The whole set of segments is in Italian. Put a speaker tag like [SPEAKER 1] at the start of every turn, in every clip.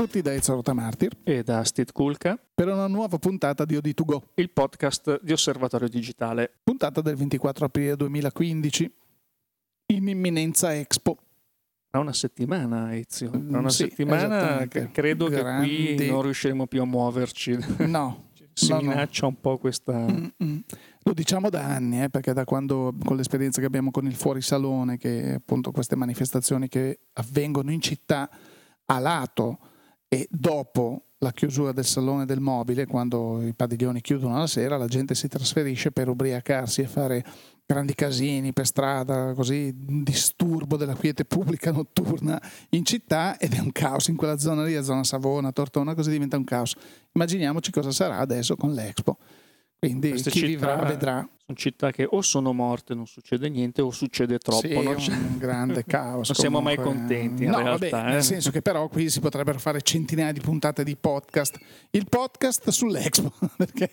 [SPEAKER 1] tutti da Ezio Rotamartir
[SPEAKER 2] e da Steve Kulka
[SPEAKER 1] per una nuova puntata di OD2Go,
[SPEAKER 2] il podcast di Osservatorio Digitale.
[SPEAKER 1] Puntata del 24 aprile 2015, in imminenza Expo.
[SPEAKER 2] Tra una settimana, Ezio. Tra una
[SPEAKER 1] sì,
[SPEAKER 2] settimana credo che
[SPEAKER 1] Grandi-
[SPEAKER 2] qui non riusciremo più a muoverci.
[SPEAKER 1] No,
[SPEAKER 2] si
[SPEAKER 1] no, no.
[SPEAKER 2] minaccia un po' questa...
[SPEAKER 1] Mm-mm. Lo diciamo da anni, eh, perché da quando, con l'esperienza che abbiamo con il fuorisalone, che appunto queste manifestazioni che avvengono in città a lato e dopo la chiusura del salone del mobile, quando i padiglioni chiudono la sera, la gente si trasferisce per ubriacarsi e fare grandi casini per strada, così un disturbo della quiete pubblica notturna in città ed è un caos in quella zona lì, la zona Savona, Tortona, così diventa un caos. Immaginiamoci cosa sarà adesso con l'Expo. Quindi
[SPEAKER 2] Queste
[SPEAKER 1] chi
[SPEAKER 2] città
[SPEAKER 1] vivrà vedrà.
[SPEAKER 2] Città che o sono morte, non succede niente, o succede troppo.
[SPEAKER 1] Sì,
[SPEAKER 2] non,
[SPEAKER 1] un grande caos.
[SPEAKER 2] Non siamo mai
[SPEAKER 1] comunque.
[SPEAKER 2] contenti, in
[SPEAKER 1] no,
[SPEAKER 2] realtà,
[SPEAKER 1] vabbè,
[SPEAKER 2] eh.
[SPEAKER 1] nel senso che però qui si potrebbero fare centinaia di puntate di podcast. Il podcast sull'Expo, perché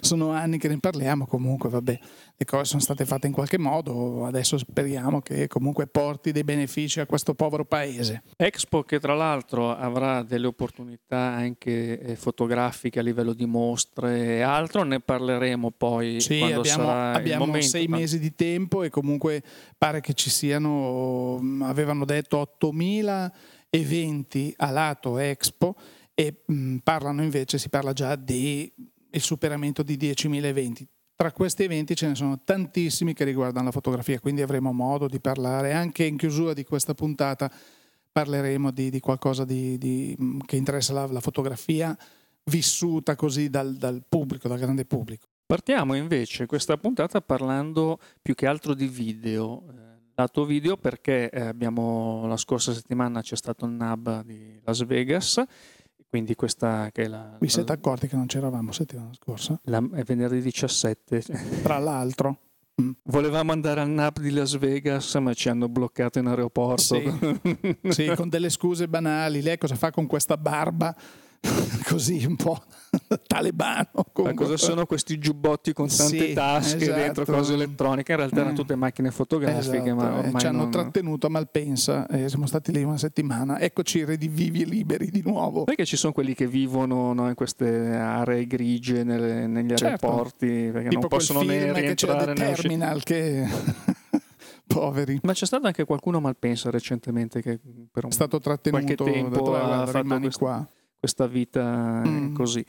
[SPEAKER 1] sono anni che ne parliamo. Comunque, vabbè, le cose sono state fatte in qualche modo. Adesso speriamo che comunque porti dei benefici a questo povero paese.
[SPEAKER 2] Expo che tra l'altro avrà delle opportunità anche eh, fotografiche a livello di mostre e altro, ne parleremo poi
[SPEAKER 1] Sì,
[SPEAKER 2] quando
[SPEAKER 1] abbiamo,
[SPEAKER 2] sarà
[SPEAKER 1] abbiamo
[SPEAKER 2] momento.
[SPEAKER 1] sei mesi di tempo e comunque pare che ci siano, avevano detto 8.000 eventi a lato Expo e mh, parlano invece, si parla già di il superamento di 10.000 eventi. Tra questi eventi ce ne sono tantissimi che riguardano la fotografia, quindi avremo modo di parlare anche in chiusura di questa puntata. Parleremo di, di qualcosa di, di- che interessa la, la fotografia vissuta così dal, dal pubblico, dal grande pubblico.
[SPEAKER 2] Partiamo invece questa puntata parlando più che altro di video. eh, Lato video perché eh, abbiamo la scorsa settimana c'è stato il NAB di Las Vegas, quindi questa che è la,
[SPEAKER 1] Vi siete accorti che non c'eravamo settimana scorsa?
[SPEAKER 2] la- è venerdì 17.
[SPEAKER 1] Tra l'altro,
[SPEAKER 2] Volevamo andare al NAB di Las Vegas, ma ci hanno bloccato in aeroporto.
[SPEAKER 1] Sì. sì, con delle scuse banali, lei cosa fa con questa barba così un po' talebano?
[SPEAKER 2] Ma
[SPEAKER 1] comunque.
[SPEAKER 2] cosa sono questi giubbotti con tante
[SPEAKER 1] Sì,
[SPEAKER 2] tasche
[SPEAKER 1] esatto.
[SPEAKER 2] dentro cose elettroniche? In realtà erano
[SPEAKER 1] Mm.
[SPEAKER 2] tutte macchine fotografiche,
[SPEAKER 1] Esatto,
[SPEAKER 2] ma
[SPEAKER 1] eh,
[SPEAKER 2] ormai
[SPEAKER 1] ci hanno
[SPEAKER 2] non...
[SPEAKER 1] trattenuto a Malpensa e siamo stati lì una settimana. Eccoci redivivi e liberi di nuovo.
[SPEAKER 2] Che ci sono quelli che vivono no, in queste aree grigie nelle- negli
[SPEAKER 1] Certo.
[SPEAKER 2] aeroporti perché
[SPEAKER 1] tipo
[SPEAKER 2] non possono né rientrare né.
[SPEAKER 1] Terminal che... Poveri.
[SPEAKER 2] Ma c'è stato anche qualcuno a Malpensa recentemente che per un-
[SPEAKER 1] È stato trattenuto,
[SPEAKER 2] qualche tempo
[SPEAKER 1] "Guarda,
[SPEAKER 2] ha fatto questo-
[SPEAKER 1] qua.
[SPEAKER 2] Questa vita
[SPEAKER 1] Mm.
[SPEAKER 2] così.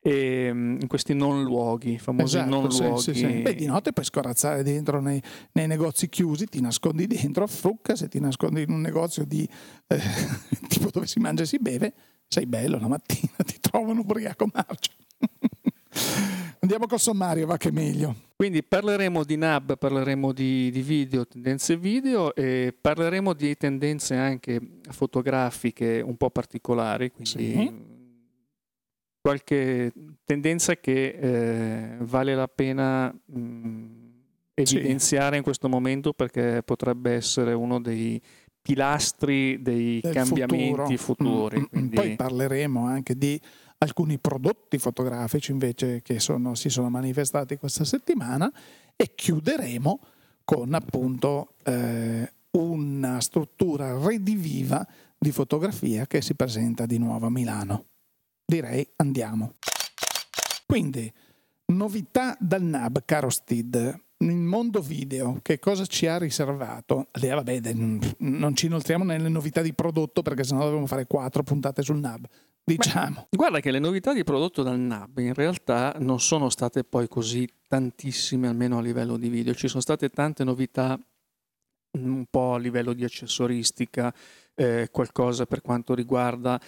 [SPEAKER 2] E, mm, in questi non luoghi, famosi
[SPEAKER 1] Esatto,
[SPEAKER 2] non
[SPEAKER 1] sì,
[SPEAKER 2] luoghi.
[SPEAKER 1] sì, sì. Beh, di notte puoi scorazzare dentro nei, nei negozi chiusi, ti nascondi dentro, frucca, se ti nascondi in un negozio di eh, tipo dove si mangia e si beve, sei bello la mattina, ti trovano ubriaco marcio. Andiamo col sommario, va che meglio.
[SPEAKER 2] Quindi parleremo di NAB, parleremo di, di video, tendenze video e parleremo di tendenze anche fotografiche un po' particolari, quindi
[SPEAKER 1] Sì.
[SPEAKER 2] qualche tendenza che eh, vale la pena mh, evidenziare in questo momento perché potrebbe essere uno dei pilastri dei
[SPEAKER 1] Del
[SPEAKER 2] cambiamenti
[SPEAKER 1] futuro.
[SPEAKER 2] futuri.
[SPEAKER 1] Mm, mm, mm. Poi parleremo anche di alcuni prodotti fotografici invece che sono- si sono manifestati questa settimana e chiuderemo con appunto eh, una struttura rediviva di fotografia che si presenta di nuovo a Milano. Direi andiamo. Quindi, novità dal NAB, caro Stid. Il mondo video, che cosa ci ha riservato? Eh, vabbè, non- ci inoltriamo nelle novità di prodotto perché sennò dovremmo fare quattro puntate sul NAB. Diciamo.
[SPEAKER 2] Guarda che le novità di prodotto dal NAB in realtà non sono state poi così tantissime, almeno a livello di video. Ci sono state tante novità mm, un po' a livello di accessoristica, eh, qualcosa per quanto riguarda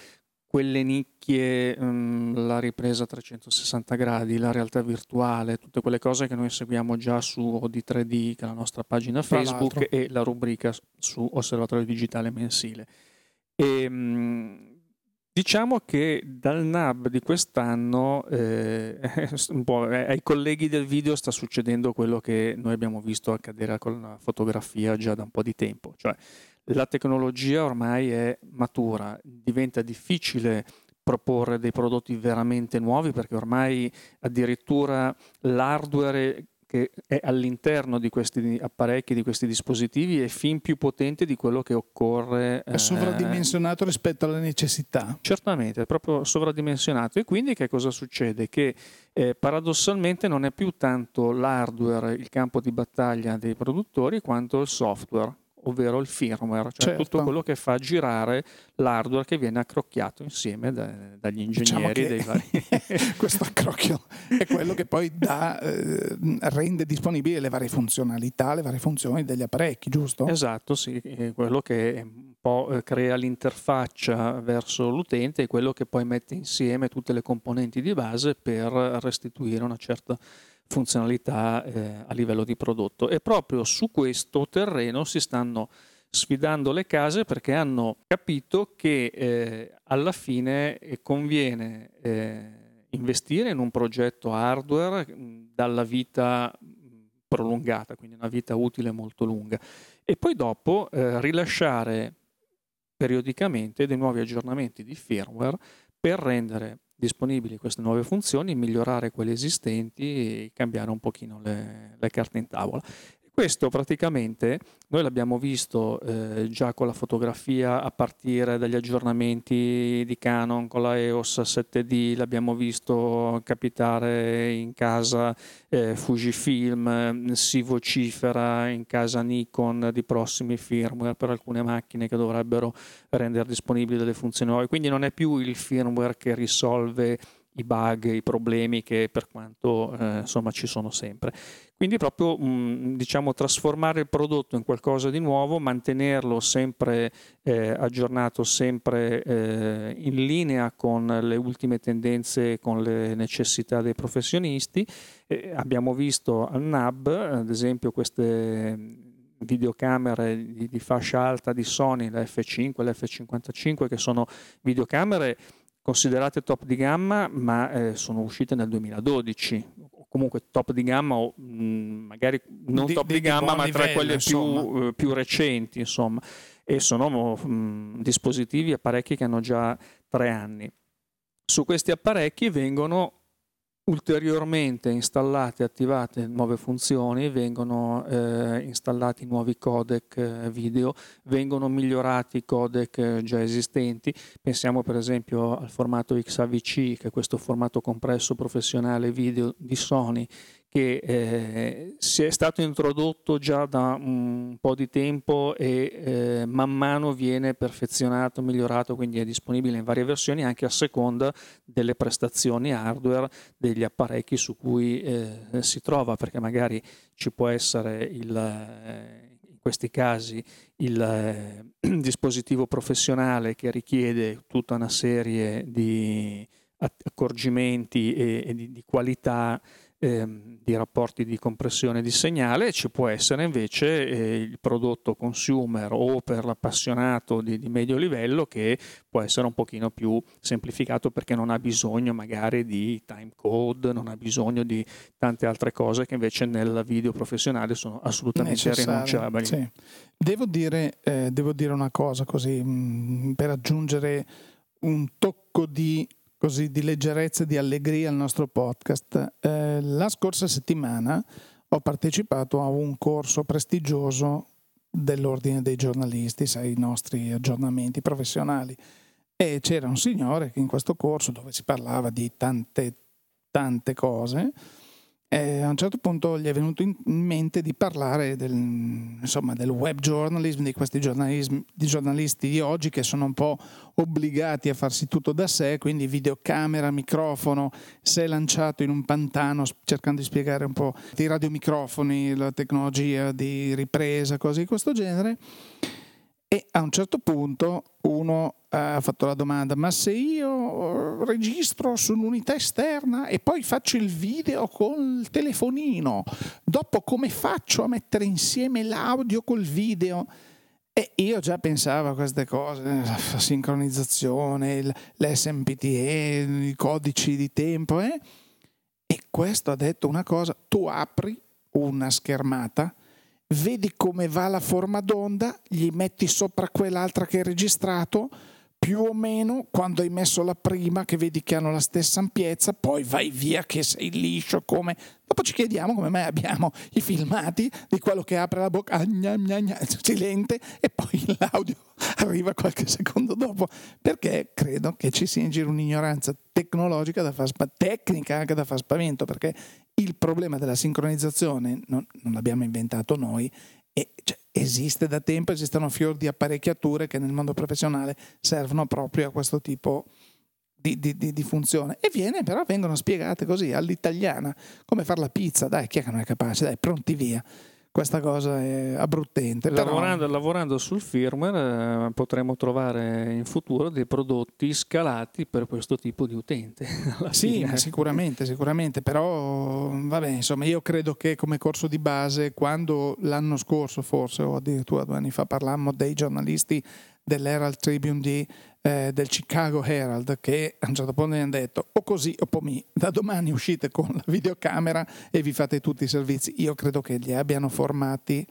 [SPEAKER 2] quelle nicchie, mm, la ripresa a 360 gradi, la realtà virtuale, tutte quelle cose che noi seguiamo già su OD3D, che è la nostra pagina Facebook, e la rubrica su Osservatorio Digitale Mensile. E, mm, Diciamo che dal NAB di quest'anno eh, eh, ai colleghi del video sta succedendo quello che noi abbiamo visto accadere con la fotografia già da un po' di tempo, cioè la tecnologia ormai è matura, diventa difficile proporre dei prodotti veramente nuovi perché ormai addirittura l'hardware che è all'interno di questi apparecchi, di questi dispositivi, è fin più potente di quello che occorre.
[SPEAKER 1] È sovradimensionato eh, rispetto alle necessità.
[SPEAKER 2] Certamente, è proprio sovradimensionato. E quindi che cosa succede? Che eh, paradossalmente non è più tanto l'hardware il campo di battaglia dei produttori quanto il software ovvero il firmware, cioè certo. tutto quello che fa girare l'hardware che viene accrocchiato insieme da, dagli diciamo ingegneri
[SPEAKER 1] diciamo dei vari. questo accrocchio è quello che poi dà, eh, rende disponibili le varie funzionalità, le varie funzioni degli apparecchi, giusto?
[SPEAKER 2] Esatto, sì, è quello che un po' eh, crea l'interfaccia verso l'utente e quello che poi mette insieme tutte le componenti di base per restituire una certa funzionalità eh, a livello di prodotto. E proprio su questo terreno si stanno sfidando le case perché hanno capito che eh, alla fine eh, conviene eh, investire in un progetto hardware dalla vita prolungata, quindi una vita utile molto lunga, e poi dopo eh, rilasciare periodicamente dei nuovi aggiornamenti di firmware per rendere disponibili queste nuove funzioni, migliorare quelle esistenti e cambiare un pochino le, le carte in tavola. Questo praticamente noi l'abbiamo visto eh, già con la fotografia a partire dagli aggiornamenti di Canon con la EOS 7D, l'abbiamo visto capitare in casa eh, Fujifilm, si vocifera in casa Nikon di prossimi firmware per alcune macchine che dovrebbero rendere disponibili delle funzioni nuove. Quindi non è più il firmware che risolve i bug, i problemi che per quanto eh, insomma ci sono sempre. Quindi proprio mh, mm, diciamo trasformare il prodotto in qualcosa di nuovo, mantenerlo sempre eh, aggiornato, sempre eh, in linea con le ultime tendenze, con le necessità dei professionisti. abbiamo visto al NAB, ad esempio, queste videocamere di, di fascia alta di Sony, la F5, la F55, che sono videocamere considerate top di gamma, ma eh, sono uscite nel 2012, o comunque top di gamma, o mh, mm, magari non di, top di, di gamma, ma livello, tra quelle più, eh, più, recenti, insomma, e sono mh, mm, dispositivi, apparecchi che hanno già tre anni. Su questi apparecchi vengono ulteriormente installate e attivate nuove funzioni, vengono eh, installati nuovi codec eh, video, vengono migliorati i codec eh, già esistenti. Pensiamo per esempio al formato XAVC, che è questo formato compresso professionale video di Sony che eh, si è stato introdotto già da un po' di tempo e eh, man mano viene perfezionato, migliorato, quindi è disponibile in varie versioni anche a seconda delle prestazioni hardware degli apparecchi su cui eh, si trova, perché magari ci può essere il, eh, in questi casi il eh, dispositivo professionale che richiede tutta una serie di accorgimenti e, e di, di qualità ehm, di rapporti di compressione di segnale, ci può essere invece eh, il prodotto consumer o per l'appassionato di, di, medio livello che può essere un pochino più semplificato perché non ha bisogno magari di time code, non ha bisogno di tante altre cose che invece nel video professionale sono assolutamente Necessario, rinunciabili. Sì.
[SPEAKER 1] Devo, dire, eh, devo dire una cosa così mh, mm, per aggiungere un tocco di così di leggerezza e di allegria al nostro podcast. Eh, la scorsa settimana ho partecipato a un corso prestigioso dell'Ordine dei giornalisti, sai, i nostri aggiornamenti professionali. E c'era un signore che in questo corso, dove si parlava di tante, tante cose, e a un certo punto gli è venuto in mente di parlare del, insomma, del web journalism, di questi di giornalisti di oggi che sono un po' obbligati a farsi tutto da sé, quindi videocamera, microfono, si è lanciato in un pantano cercando di spiegare un po' i radiomicrofoni, la tecnologia di ripresa, cose di questo genere. E a un certo punto uno ha fatto la domanda, ma se io registro su un'unità esterna e poi faccio il video col telefonino, dopo come faccio a mettere insieme l'audio col video? E io già pensavo a queste cose, la sincronizzazione, l'SMPTE, i codici di tempo, eh? e questo ha detto una cosa, tu apri una schermata, vedi come va la forma d'onda, gli metti sopra quell'altra che hai registrato, più o meno quando hai messo la prima che vedi che hanno la stessa ampiezza, poi vai via che sei liscio come... Dopo ci chiediamo come mai abbiamo i filmati di quello che apre la bocca, gna, gna, gna, silente, e poi l'audio arriva qualche secondo dopo, perché credo che ci sia in giro un'ignoranza tecnologica da far spavento, tecnica anche da far spavento, perché il problema della sincronizzazione non, non l'abbiamo inventato noi, e, cioè, esiste da tempo, esistono fior di apparecchiature che nel mondo professionale servono proprio a questo tipo di, di, di, di, funzione. E viene, però vengono spiegate così all'italiana come fare la pizza, dai chi è che non è capace, dai pronti via questa cosa è abbruttente.
[SPEAKER 2] Lavorando, però... lavorando sul firmware eh, potremo trovare in futuro dei prodotti scalati per questo tipo di utente.
[SPEAKER 1] Sì, sicuramente, sicuramente, però vabbè, insomma, io credo che come corso di base, quando l'anno scorso forse o addirittura due anni fa parlammo dei giornalisti dell'Herald Tribune di, eh, del Chicago Herald che a un certo punto mi hanno detto o così o poi da domani uscite con la videocamera e vi fate tutti i servizi. Io credo che li abbiano formati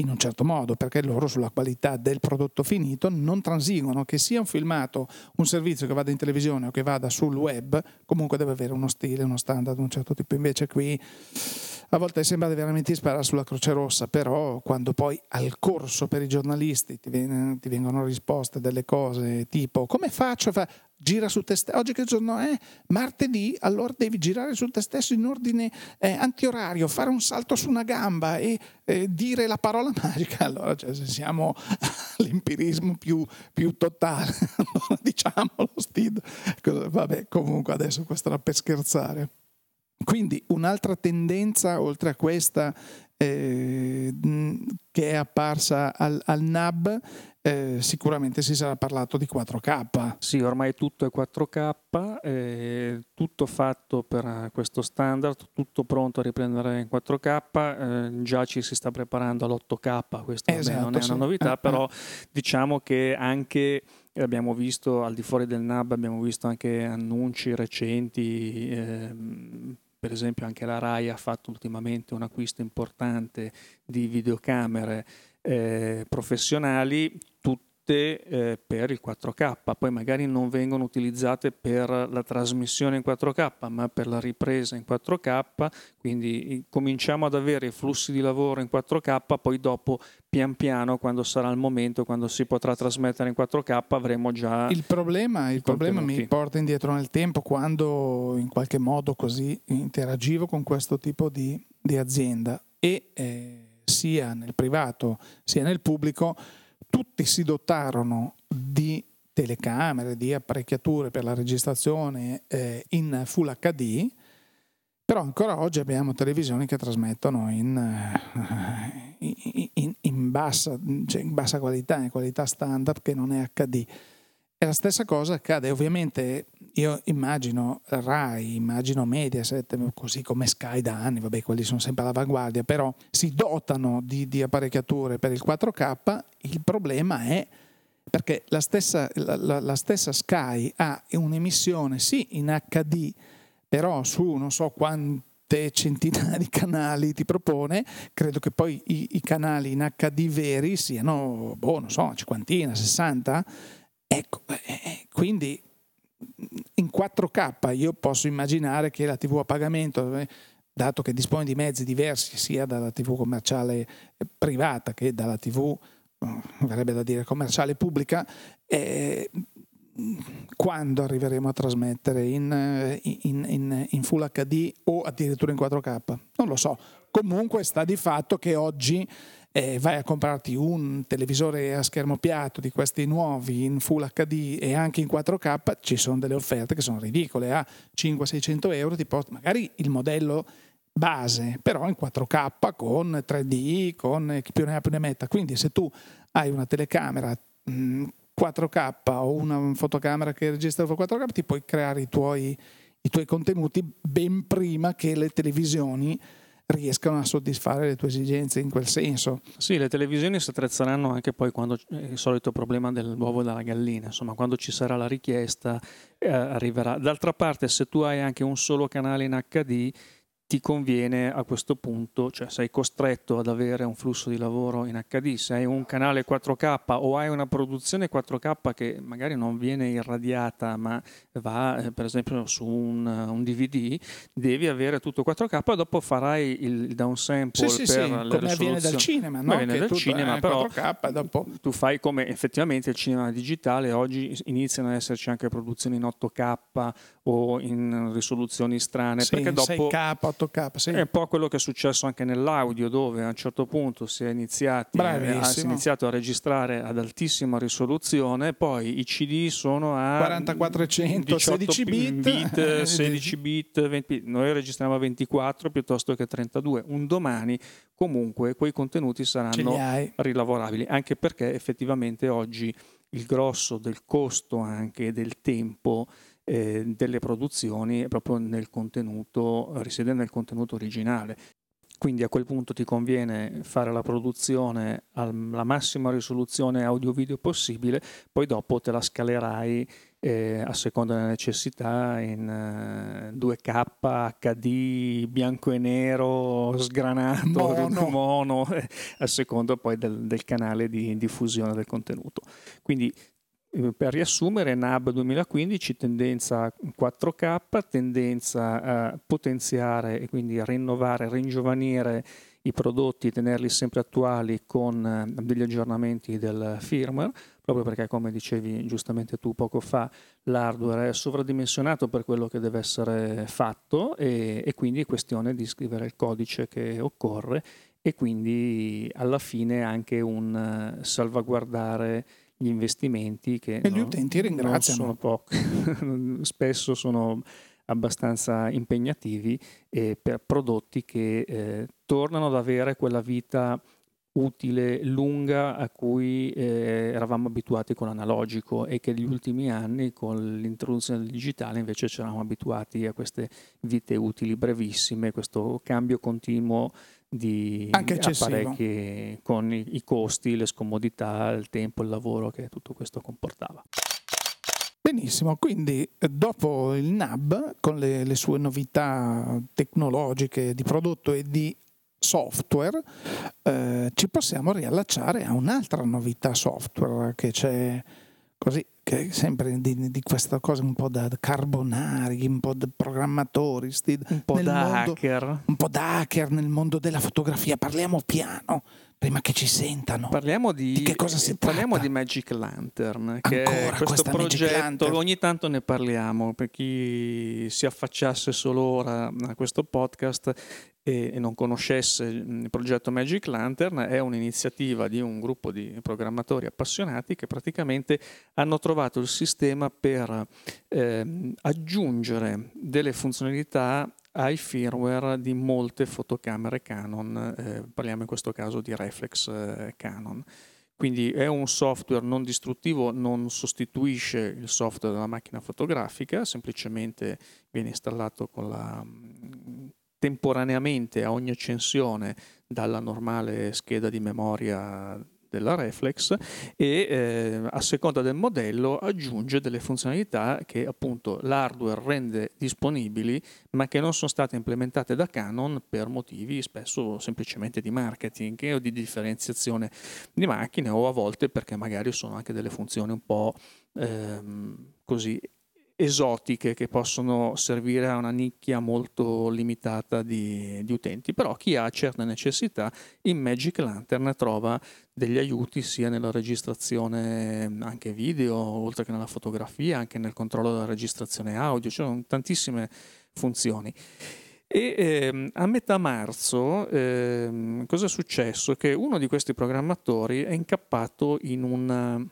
[SPEAKER 1] in un certo modo, perché loro sulla qualità del prodotto finito non transigono, che sia un filmato, un servizio che vada in televisione o che vada sul web, comunque deve avere uno stile, uno standard un certo tipo. Invece qui a volte sembra veramente sparare sulla Croce Rossa, però quando poi al corso per i giornalisti ti, vengono risposte delle cose tipo come faccio? Fa, gira su te stesso, oggi che giorno è? Martedì, allora devi girare su te stesso in ordine eh, antiorario, fare un salto su una gamba e eh, dire la parola magica. Allora cioè, se siamo all'empirismo più, più totale, allora diciamolo, Steve. Vabbè, comunque adesso questo era per scherzare. Quindi un'altra tendenza, oltre a questa eh, che è apparsa al, al NAB, eh, sicuramente si sarà parlato di 4K.
[SPEAKER 2] Sì, ormai tutto è 4K, eh, tutto fatto per questo standard, tutto pronto a riprendere in 4K, eh, già ci si sta preparando all'8K, questo esatto, non è una novità, eh, però eh. diciamo che anche abbiamo visto al di fuori del NAB, abbiamo visto anche annunci recenti ehm, per esempio anche la RAI ha fatto ultimamente un acquisto importante di videocamere eh, professionali, tutte eh, per il 4K, poi magari non vengono utilizzate per la trasmissione in 4K, ma per la ripresa in 4K, quindi cominciamo ad avere flussi di lavoro in 4K, poi dopo pian piano, quando sarà il momento, quando si potrà trasmettere in 4K, avremo già...
[SPEAKER 1] Il problema, il problema mi porta indietro nel tempo quando in qualche modo così interagivo con questo tipo di, di azienda. E eh, sia nel privato sia nel pubblico tutti si dotarono di telecamere, di apparecchiature per la registrazione eh, in Full HD, però ancora oggi abbiamo televisioni che trasmettono in, eh, in, in, bassa, cioè in bassa qualità, in qualità standard che non è HD. E la stessa cosa accade, ovviamente io immagino Rai, immagino Mediaset, così come Sky da anni, vabbè quelli sono sempre all'avanguardia, però si dotano di, di apparecchiature per il 4K, il problema è perché la stessa, la, la, stessa Sky ha un'emissione sì in HD, però su non so quante centinaia di canali ti propone, credo che poi i, i canali in HD veri siano, boh, non so, cinquantina, 60 Ecco, eh, eh, quindi in 4K io posso immaginare che la TV a pagamento, eh, dato che dispone di mezzi diversi sia dalla TV commerciale privata che dalla TV, verrebbe da dire commerciale pubblica, eh, quando arriveremo a trasmettere in, in, in, in, Full HD o addirittura in 4K? Non lo so. Comunque sta di fatto che oggi eh, vai a comprarti un televisore a schermo piatto di questi nuovi in Full HD e anche in 4K, ci sono delle offerte che sono ridicole, a 500-600 euro ti porta magari il modello base, però in 4K con 3D, con chi più ne ha più ne metta. Quindi se tu hai una telecamera mh, 4K o una fotocamera che registra con 4K, ti puoi creare i tuoi, i tuoi contenuti ben prima che le televisioni riescano a soddisfare le tue esigenze in quel senso.
[SPEAKER 2] Sì, le televisioni si attrezzeranno anche poi quando è il solito problema dell'uovo della gallina, insomma, quando ci sarà la richiesta eh, arriverà. D'altra parte, se tu hai anche un solo canale in HD, ti conviene a questo punto, cioè sei costretto ad avere un flusso di lavoro in HD, se hai un canale 4K o hai una produzione 4K che magari non viene irradiata ma va eh, per esempio su un, un, DVD, devi avere tutto 4K e dopo farai il downsample
[SPEAKER 1] sì, sì,
[SPEAKER 2] per
[SPEAKER 1] sì,
[SPEAKER 2] le
[SPEAKER 1] come avviene dal cinema, no?
[SPEAKER 2] avviene dal cinema, però
[SPEAKER 1] 4K, dopo...
[SPEAKER 2] tu fai come effettivamente il cinema digitale, oggi iniziano ad esserci anche produzioni in 8K o in risoluzioni strane,
[SPEAKER 1] sì,
[SPEAKER 2] perché dopo
[SPEAKER 1] 6K, 8K, sì.
[SPEAKER 2] È un po' quello che è successo anche nell'audio, dove a un certo punto si è, iniziati, eh, si è iniziato a registrare ad altissima risoluzione, poi i CD sono a
[SPEAKER 1] 4400, 16 bit,
[SPEAKER 2] bit 16 bit, 20 bit, noi registriamo a 24 piuttosto che 32. Un domani comunque quei contenuti saranno rilavorabili, anche perché effettivamente oggi il grosso del costo anche del tempo eh, delle produzioni proprio nel contenuto, risiede nel contenuto originale. Quindi a quel punto ti conviene fare la produzione alla massima risoluzione audio-video possibile, poi dopo te la scalerai eh, a seconda delle necessità in eh, 2K, HD, bianco e nero, sgranato,
[SPEAKER 1] mono,
[SPEAKER 2] mono a seconda poi del, del canale di diffusione del contenuto. Quindi eh, per riassumere, NAB 2015 tendenza 4K, tendenza a potenziare e quindi a rinnovare, ringiovanire i prodotti, tenerli sempre attuali con eh, degli aggiornamenti del firmware, proprio perché come dicevi giustamente tu poco fa, l'hardware è sovradimensionato per quello che deve essere fatto e, e quindi è questione di scrivere il codice che occorre e quindi alla fine anche un eh, salvaguardare gli investimenti che
[SPEAKER 1] e gli utenti ringraziano.
[SPEAKER 2] sono pochi, spesso sono abbastanza impegnativi e per prodotti che eh, tornano ad avere quella vita utile, lunga a cui eh, eravamo abituati con l'analogico e che negli ultimi anni con l'introduzione del digitale invece ci eravamo abituati a queste vite utili brevissime, questo cambio continuo di
[SPEAKER 1] Anche
[SPEAKER 2] apparecchi con i, i costi, le scomodità, il tempo, il lavoro che tutto questo comportava.
[SPEAKER 1] Benissimo, quindi eh, dopo il NAB con le, le, sue novità tecnologiche di prodotto e di software, eh, ci possiamo riallacciare a un'altra novità software che c'è così, che sempre di, di, questa cosa un po' da carbonari, un po' da programmatori,
[SPEAKER 2] un po' da mondo, hacker.
[SPEAKER 1] Un po' da hacker nel mondo della fotografia. Parliamo piano, prima che ci sentano.
[SPEAKER 2] Parliamo di,
[SPEAKER 1] di che cosa si
[SPEAKER 2] parliamo
[SPEAKER 1] tratta?
[SPEAKER 2] di Magic Lantern, che
[SPEAKER 1] Ancora
[SPEAKER 2] è questo
[SPEAKER 1] progetto,
[SPEAKER 2] ogni tanto ne parliamo, per chi si affacciasse solo ora a questo podcast e, non conoscesse il progetto Magic Lantern, è un'iniziativa di un gruppo di programmatori appassionati che praticamente hanno trovato il sistema per eh, aggiungere delle funzionalità ai firmware di molte fotocamere Canon, eh, parliamo in questo caso di reflex eh, Canon. Quindi è un software non distruttivo, non sostituisce il software della macchina fotografica, semplicemente viene installato con la temporaneamente a ogni accensione dalla normale scheda di memoria della reflex e eh, a seconda del modello aggiunge delle funzionalità che appunto l'hardware rende disponibili ma che non sono state implementate da Canon per motivi spesso semplicemente di marketing o di differenziazione di macchine o a volte perché magari sono anche delle funzioni un po' ehm, così esotiche che possono servire a una nicchia molto limitata di, di, utenti, però chi ha certe necessità in Magic Lantern trova degli aiuti sia nella registrazione anche video, oltre che nella fotografia, anche nel controllo della registrazione audio, ci sono tantissime funzioni. E ehm, a metà marzo ehm, cosa è successo? Che uno di questi programmatori è incappato in un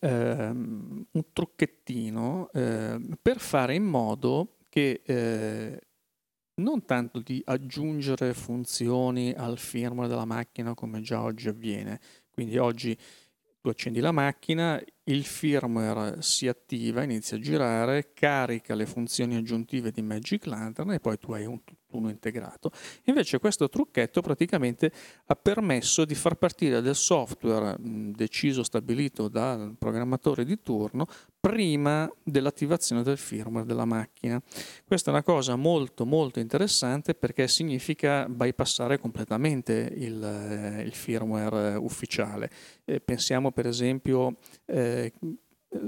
[SPEAKER 2] ehm, un trucchettino eh, per fare in modo che eh, non tanto di aggiungere funzioni al firmware della macchina come già oggi avviene. Quindi oggi tu accendi la macchina, il firmware si attiva, inizia a girare, carica le funzioni aggiuntive di Magic Lantern e poi tu hai un, tutt'uno integrato. Invece questo trucchetto praticamente ha permesso di far partire del software deciso, stabilito dal programmatore di turno prima dell'attivazione del firmware della macchina. Questa è una cosa molto molto interessante perché significa bypassare completamente il, eh, il firmware ufficiale. Eh, pensiamo per esempio, eh,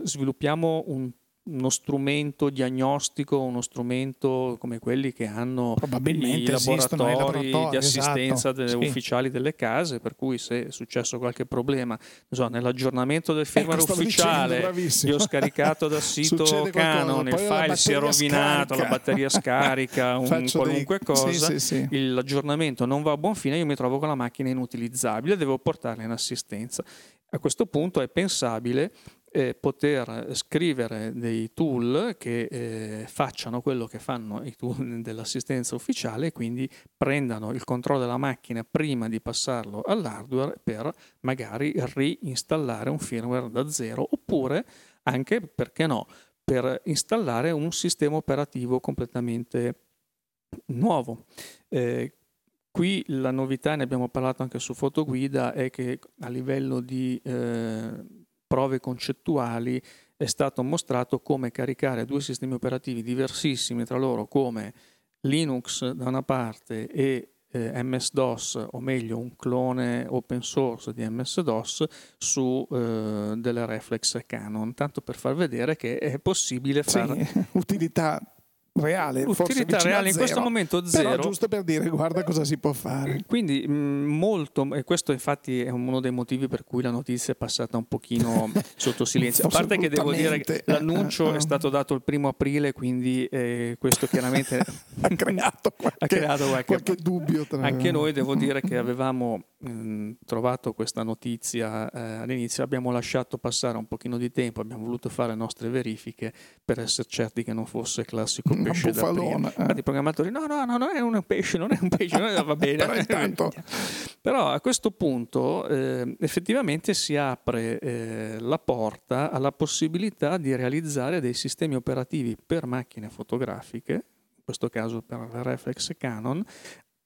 [SPEAKER 2] sviluppiamo un uno strumento diagnostico, uno strumento come quelli che hanno i laboratori, laboratori, di assistenza esatto, delle, sì. ufficiali delle case, per cui se è successo qualche problema so, nell'aggiornamento del firmware ecco, ufficiale, io ho scaricato dal sito Canon, il file si è rovinato, scarica. la batteria scarica, un qualunque dei... cosa, sì, sì, l'aggiornamento non va a buon fine, io mi trovo con la macchina inutilizzabile, devo portarla in assistenza. A questo punto è pensabile eh, poter scrivere dei tool che eh, facciano quello che fanno i tool dell'assistenza ufficiale quindi prendano il controllo della macchina prima di passarlo all'hardware per magari reinstallare un firmware da zero oppure anche, perché no, per installare un sistema operativo completamente nuovo. Eh, Qui la novità, ne abbiamo parlato anche su Fotoguida, è che a livello di eh, prove concettuali è stato mostrato come caricare due sistemi operativi diversissimi tra loro come Linux da una parte e eh, MS-DOS, o meglio un clone open source di MS-DOS su eh, delle reflex Canon, tanto per far vedere che è possibile fare...
[SPEAKER 1] Sì, utilità reale,
[SPEAKER 2] utilità reale in questo momento zero.
[SPEAKER 1] Però giusto per dire guarda cosa si può fare.
[SPEAKER 2] Quindi mm, molto, e questo infatti è uno dei motivi per cui la notizia è passata un pochino sotto silenzio. A parte che devo dire che l'annuncio è stato dato il primo aprile, quindi eh, questo chiaramente
[SPEAKER 1] ha creato qualche, ha creato qualche, qualche dubbio. Tra...
[SPEAKER 2] Anche noi devo dire che avevamo mh, mm, trovato questa notizia eh, all'inizio, abbiamo lasciato passare un pochino di tempo, abbiamo voluto fare le nostre verifiche per essere certi che non fosse classico pesce da prima. Eh. Infatti i programmatori no, no, no, non è un pesce, non è un pesce, non va bene.
[SPEAKER 1] Però.
[SPEAKER 2] Però a questo punto eh, effettivamente si apre eh, la porta alla possibilità di realizzare dei sistemi operativi per macchine fotografiche, in questo caso per la reflex Canon,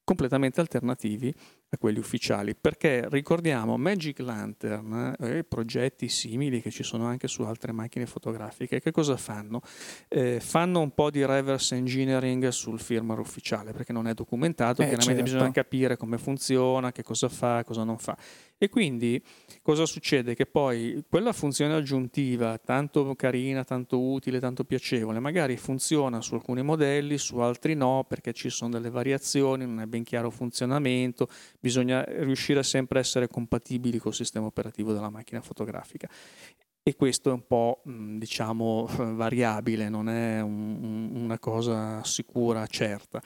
[SPEAKER 2] completamente alternativi a quelli ufficiali, perché ricordiamo Magic Lantern e eh, progetti simili che ci sono anche su altre macchine fotografiche, che cosa fanno? Eh, fanno un po' di reverse engineering sul firmware ufficiale, perché non è documentato, eh, chiaramente certo. bisogna capire come funziona, che cosa fa, cosa non fa. E quindi cosa succede? Che poi quella funzione aggiuntiva, tanto carina, tanto utile, tanto piacevole, magari funziona su alcuni modelli, su altri no, perché ci sono delle variazioni, non è ben chiaro il funzionamento, bisogna riuscire a sempre essere compatibili col sistema operativo della macchina fotografica. E questo è un po' diciamo variabile, non è un, una cosa sicura, certa.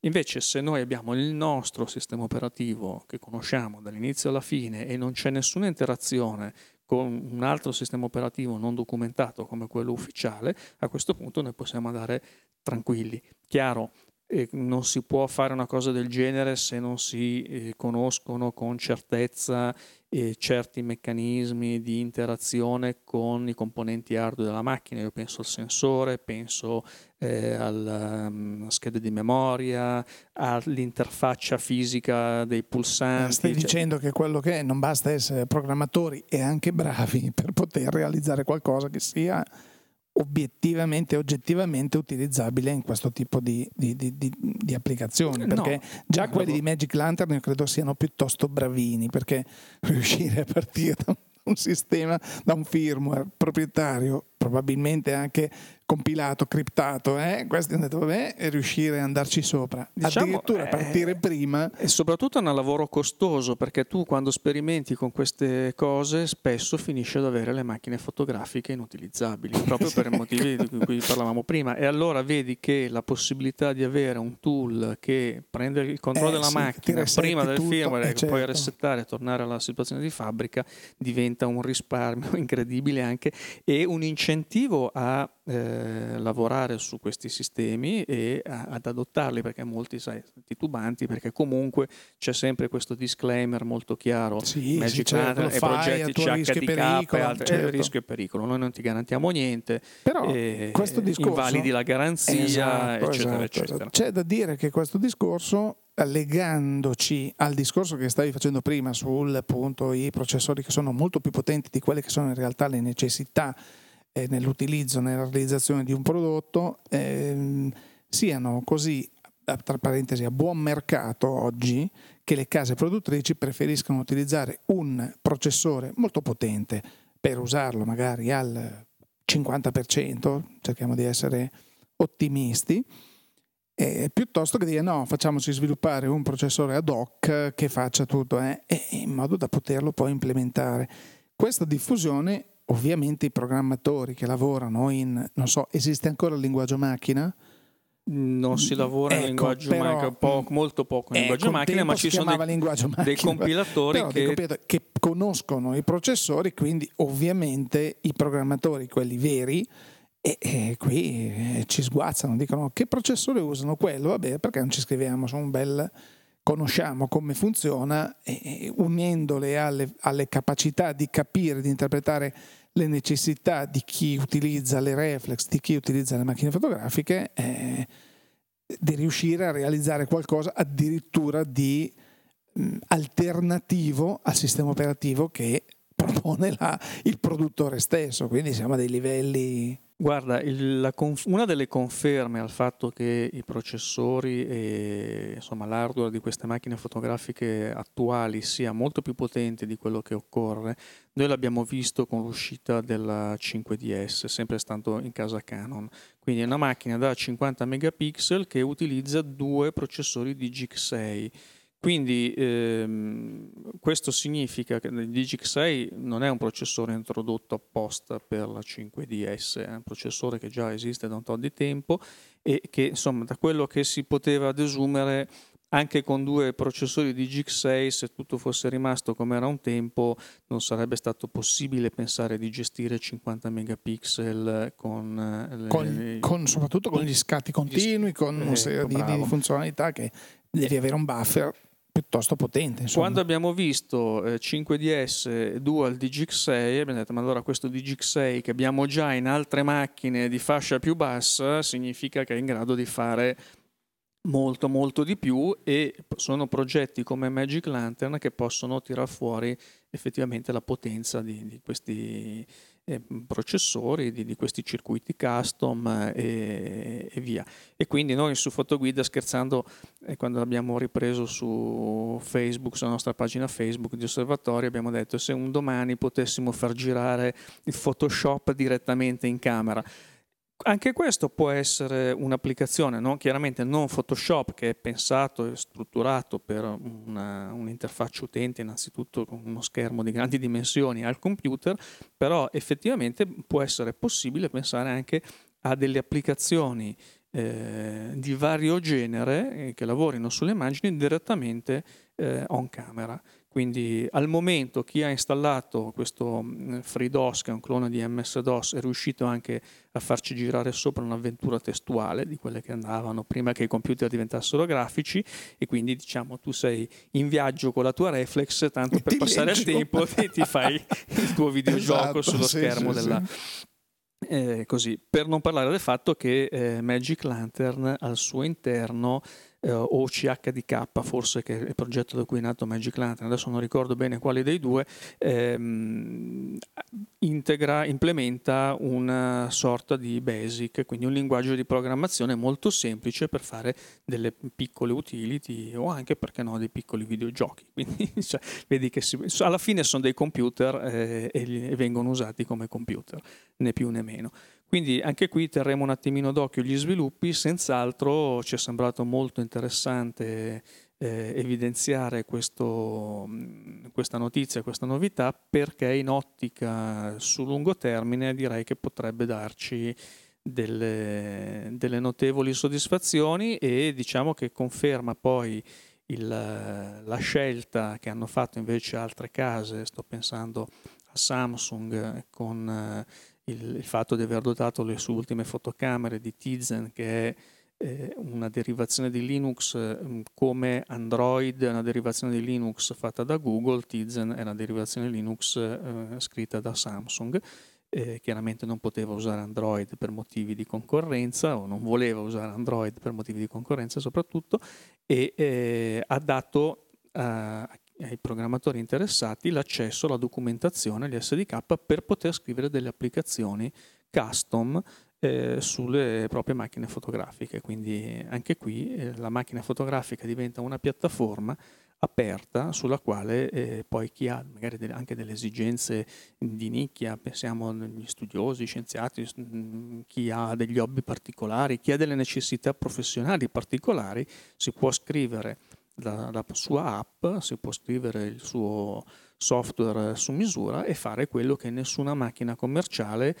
[SPEAKER 2] Invece se noi abbiamo il nostro sistema operativo che conosciamo dall'inizio alla fine e non c'è nessuna interazione con un altro sistema operativo non documentato come quello ufficiale, a questo punto noi possiamo andare tranquilli. Chiaro, eh, non si può fare una cosa del genere se non si eh, conoscono con certezza eh, certi meccanismi di interazione con i componenti hardware della macchina. Io penso al sensore, penso eh, alla um, scheda di memoria, all'interfaccia fisica dei pulsanti.
[SPEAKER 1] Stai cioè... dicendo che quello che è non basta essere programmatori e anche bravi per poter realizzare qualcosa che sia obiettivamente, oggettivamente utilizzabile in questo tipo di, di, di, di applicazioni. Perché no, già quelli di Magic Lantern io credo siano piuttosto bravini, perché riuscire a partire da un sistema, da un firmware proprietario, probabilmente anche compilato, criptato, eh? questi hanno detto vabbè e riuscire ad andarci sopra, diciamo, addirittura eh, partire prima.
[SPEAKER 2] E soprattutto è un lavoro costoso perché tu quando sperimenti con queste cose spesso finisci ad avere le macchine fotografiche inutilizzabili, proprio per i motivi di cui parlavamo prima. E allora vedi che la possibilità di avere un tool che prende il controllo eh, della sì, macchina prima del tutto, firmware e certo. poi resettare e tornare alla situazione di fabbrica diventa un risparmio incredibile anche e un incentivo incentivo a eh, lavorare su questi sistemi e a, ad adottarli perché molti sai, titubanti perché comunque c'è sempre questo disclaimer molto chiaro
[SPEAKER 1] sì,
[SPEAKER 2] Magic
[SPEAKER 1] sì, certo,
[SPEAKER 2] e progetti CHDK
[SPEAKER 1] pericolo,
[SPEAKER 2] e altri,
[SPEAKER 1] certo.
[SPEAKER 2] rischio e pericolo noi non ti garantiamo niente
[SPEAKER 1] però
[SPEAKER 2] eh,
[SPEAKER 1] questo discorso
[SPEAKER 2] invalidi la garanzia
[SPEAKER 1] esatto,
[SPEAKER 2] eccetera
[SPEAKER 1] esatto,
[SPEAKER 2] eccetera
[SPEAKER 1] esatto. c'è da dire che questo discorso legandoci al discorso che stavi facendo prima sul appunto i processori che sono molto più potenti di quelle che sono in realtà le necessità eh, nell'utilizzo, nella realizzazione di un prodotto, ehm, siano così, tra parentesi, a buon mercato oggi che le case produttrici preferiscono utilizzare un processore molto potente per usarlo magari al 50%, cerchiamo di essere ottimisti, eh, piuttosto che dire no, facciamoci sviluppare un processore ad hoc che faccia tutto eh, in modo da poterlo poi implementare. Questa diffusione, ovviamente i programmatori che lavorano in, non so, esiste ancora il linguaggio macchina?
[SPEAKER 2] Non si lavora ecco, in linguaggio però, macchina, poco, molto poco in ecco, linguaggio macchina, ma ci sono dei,
[SPEAKER 1] macchina,
[SPEAKER 2] dei compilatori
[SPEAKER 1] però,
[SPEAKER 2] che...
[SPEAKER 1] Dei compilatori che conoscono i processori, quindi ovviamente i programmatori, quelli veri, e, e qui eh, ci sguazzano, dicono che processore usano? Quello, vabbè perché non ci scriviamo? Su un bel conosciamo come funziona unendole alle, alle, capacità di capire, di interpretare le necessità di chi utilizza le reflex, di chi utilizza le macchine fotografiche, eh, di riuscire a realizzare qualcosa addirittura di mh, alternativo al sistema operativo che propone la, il produttore stesso, quindi siamo a dei livelli
[SPEAKER 2] Guarda, il, conf- una delle conferme al fatto che i processori e insomma, l'hardware di queste macchine fotografiche attuali sia molto più potente di quello che occorre, noi l'abbiamo visto con l'uscita della 5DS, sempre stando in casa Canon. Quindi è una macchina da 50 megapixel che utilizza due processori di GIG6 quindi ehm, questo significa che il Digic6 non è un processore introdotto apposta per la 5DS, è un processore che già esiste da un po' di tempo e che insomma da quello che si poteva desumere anche con due processori di GX6, se tutto fosse rimasto come era un tempo, non sarebbe stato possibile pensare di gestire 50 megapixel con,
[SPEAKER 1] eh, le, con, con soprattutto con gli scatti continui, con una serie ecco, di, di, funzionalità che devi avere un buffer piuttosto potente. Insomma.
[SPEAKER 2] Quando abbiamo visto eh, 5DS Dual DGX6 abbiamo detto ma allora questo DGX6 che abbiamo già in altre macchine di fascia più bassa significa che è in grado di fare molto molto di più e sono progetti come Magic Lantern che possono tirar fuori effettivamente la potenza di, di questi processori, di, di, questi circuiti custom e, e, via. E quindi noi su Fotoguida scherzando, eh, quando l'abbiamo ripreso su Facebook, sulla nostra pagina Facebook di osservatorio, abbiamo detto se un domani potessimo far girare il Photoshop direttamente in camera anche questo può essere un'applicazione, no? chiaramente non Photoshop che è pensato e strutturato per una, un'interfaccia utente innanzitutto con uno schermo di grandi dimensioni al computer, però effettivamente può essere possibile pensare anche a delle applicazioni eh, di vario genere eh, che lavorino sulle immagini direttamente eh, on camera. Quindi al momento chi ha installato questo mm, FreeDOS, che è un clone di MS-DOS, è riuscito anche a farci girare sopra un'avventura testuale di quelle che andavano prima che i computer diventassero grafici. E quindi diciamo tu sei in viaggio con la tua reflex, tanto per passare il tempo ti, ti fai il tuo videogioco esatto, sullo sì, schermo sì, della... Sì. Eh, così, per non parlare del fatto che eh, Magic Lantern al suo interno eh, o CHDK, forse che è il progetto da cui è nato Magic Lantern, adesso non ricordo bene quale dei due, ehm, integra, implementa una sorta di basic, quindi un linguaggio di programmazione molto semplice per fare delle piccole utility o anche, perché no, dei piccoli videogiochi. Quindi cioè, vedi che si, alla fine sono dei computer eh, e, e vengono usati come computer, né più né meno. Quindi anche qui terremo un attimino d'occhio gli sviluppi, senz'altro ci è sembrato molto interessante eh, evidenziare questo, questa notizia, questa novità, perché in ottica su lungo termine direi che potrebbe darci delle, delle notevoli soddisfazioni e diciamo che conferma poi il, la scelta che hanno fatto invece altre case, sto pensando a Samsung con il, il, fatto di aver dotato le sue ultime fotocamere di Tizen, che è eh, una derivazione di Linux eh, come Android è una derivazione di Linux fatta da Google, Tizen è una derivazione Linux eh, scritta da Samsung. Eh, chiaramente non poteva usare Android per motivi di concorrenza o non voleva usare Android per motivi di concorrenza soprattutto e eh, ha dato ai programmatori interessati l'accesso alla documentazione, agli SDK per poter scrivere delle applicazioni custom eh, sulle proprie macchine fotografiche. Quindi anche qui eh, la macchina fotografica diventa una piattaforma aperta sulla quale eh, poi chi ha magari delle, anche delle esigenze di nicchia, pensiamo agli studiosi, scienziati, mm, chi ha degli hobby particolari, chi ha delle necessità professionali particolari, si può scrivere la, la sua app, si può scrivere il suo software su misura e fare quello che nessuna macchina commerciale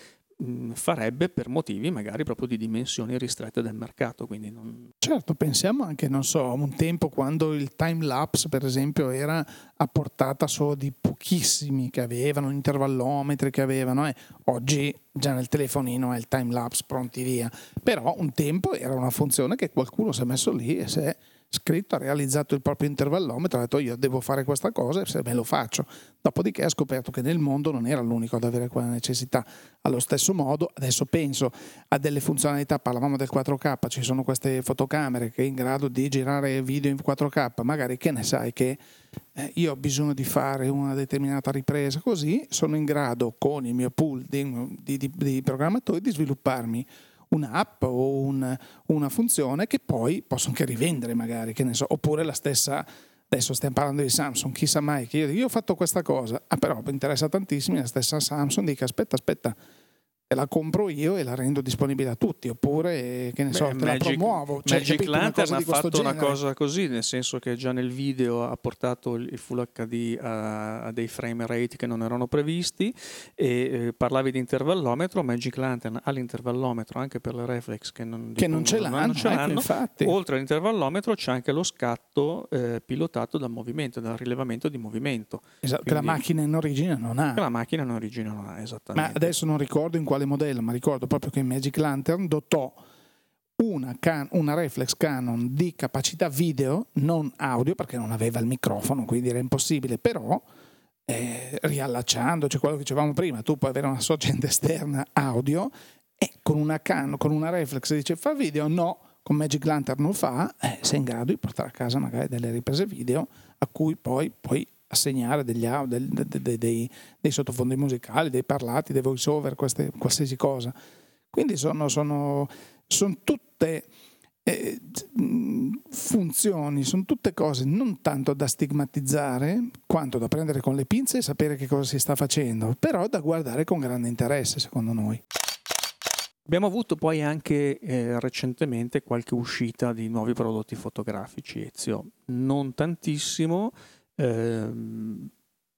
[SPEAKER 2] farebbe per motivi magari proprio di dimensioni ristrette del mercato. Non...
[SPEAKER 1] Certo, pensiamo anche, non so, a un tempo quando il time lapse, per esempio, era a portata solo di pochissimi che avevano, intervallometri che avevano, e oggi già nel telefonino è il time lapse pronti via. Però un tempo era una funzione che qualcuno si è messo lì e si è scritto, ha realizzato il proprio intervallometro, ha detto io devo fare questa cosa e se me lo faccio. Dopodiché ha scoperto che nel mondo non era l'unico ad avere quella necessità. Allo stesso modo, adesso penso a delle funzionalità, parlavamo del 4K, ci sono queste fotocamere che è in grado di girare video in 4K, magari che ne sai che eh, io ho bisogno di fare una determinata ripresa così, sono in grado con il mio pool di, di, di, di programmatori di svilupparmi un'app o un, una funzione che poi posso anche rivendere magari, che ne so, oppure la stessa adesso stiamo parlando di Samsung, chissà mai che io, io ho fatto questa cosa, ah però mi interessa tantissimo la stessa Samsung dica aspetta, aspetta, la compro io e la rendo disponibile a tutti, oppure che ne so, Beh, te Magic, la promuovo.
[SPEAKER 2] Cioè, Magic capito, Lantern ha fatto genere. una cosa così, nel senso che già nel video ha portato il Full HD a, a dei frame rate che non erano previsti e eh, parlavi di intervallometro, Magic Lantern ha l'intervallometro anche per le reflex che non,
[SPEAKER 1] che non ce l'hanno, non ce ecco, l'hanno.
[SPEAKER 2] Ecco, oltre all'intervallometro c'è anche lo scatto eh, pilotato dal movimento, dal rilevamento di movimento.
[SPEAKER 1] Esatto, Quindi, che la macchina in origine non ha.
[SPEAKER 2] Che la macchina in origine non ha, esattamente.
[SPEAKER 1] Ma adesso non ricordo in quale quale modello, ma ricordo proprio che Magic Lantern dotò una, can- una, reflex Canon di capacità video, non audio, perché non aveva il microfono, quindi era impossibile, però eh, riallacciandoci quello che dicevamo prima, tu puoi avere una sorgente esterna audio e con una Canon, con una reflex dice fa video, no, con Magic Lantern non fa, eh, sei in grado di portare a casa magari delle riprese video a cui poi puoi assegnare degli, dei, dei, dei, dei, sottofondi musicali, dei parlati, dei voice over, qualsiasi cosa. Quindi sono, sono, sono tutte eh, funzioni, sono tutte cose non tanto da stigmatizzare quanto da prendere con le pinze e sapere che cosa si sta facendo, però da guardare con grande interesse secondo noi.
[SPEAKER 2] Abbiamo avuto poi anche eh, recentemente qualche uscita di nuovi prodotti fotografici, Ezio. Non tantissimo, Ehm,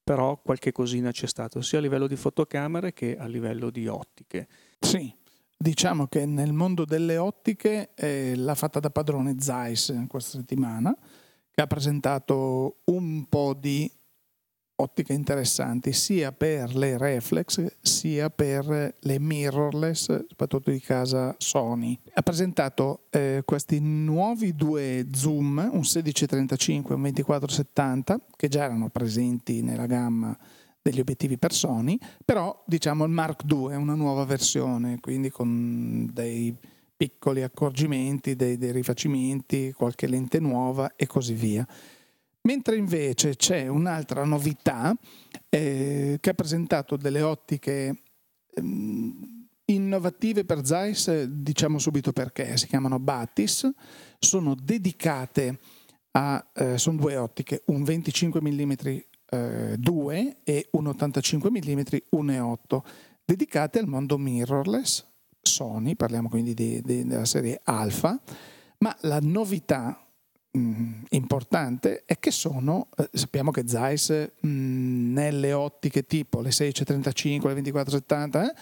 [SPEAKER 2] però qualche cosina c'è stato sia a livello di fotocamere che a livello di ottiche.
[SPEAKER 1] Sì, diciamo che nel mondo delle ottiche eh, l'ha fatta da padrone Zeiss questa settimana, che ha presentato un po' di ottiche interessanti sia per le reflex sia per le mirrorless, soprattutto di casa Sony. Ha presentato eh, questi nuovi due zoom, un 1635 e un 2470, che già erano presenti nella gamma degli obiettivi per Sony, però diciamo il Mark II è una nuova versione, quindi con dei piccoli accorgimenti, dei, dei rifacimenti, qualche lente nuova e così via. Mentre invece c'è un'altra novità eh, che ha presentato delle ottiche eh, innovative per Zeiss, diciamo subito perché, si chiamano Batis, sono dedicate a, eh, sono due ottiche, un 25 mm eh, 2 e un 85 mm 1.8, dedicate al mondo mirrorless, Sony, parliamo quindi di, di, della serie Alpha, ma la novità mh, importante è che sono, eh, sappiamo che Zeiss mh, nelle ottiche tipo le 1635, le 2470 eh,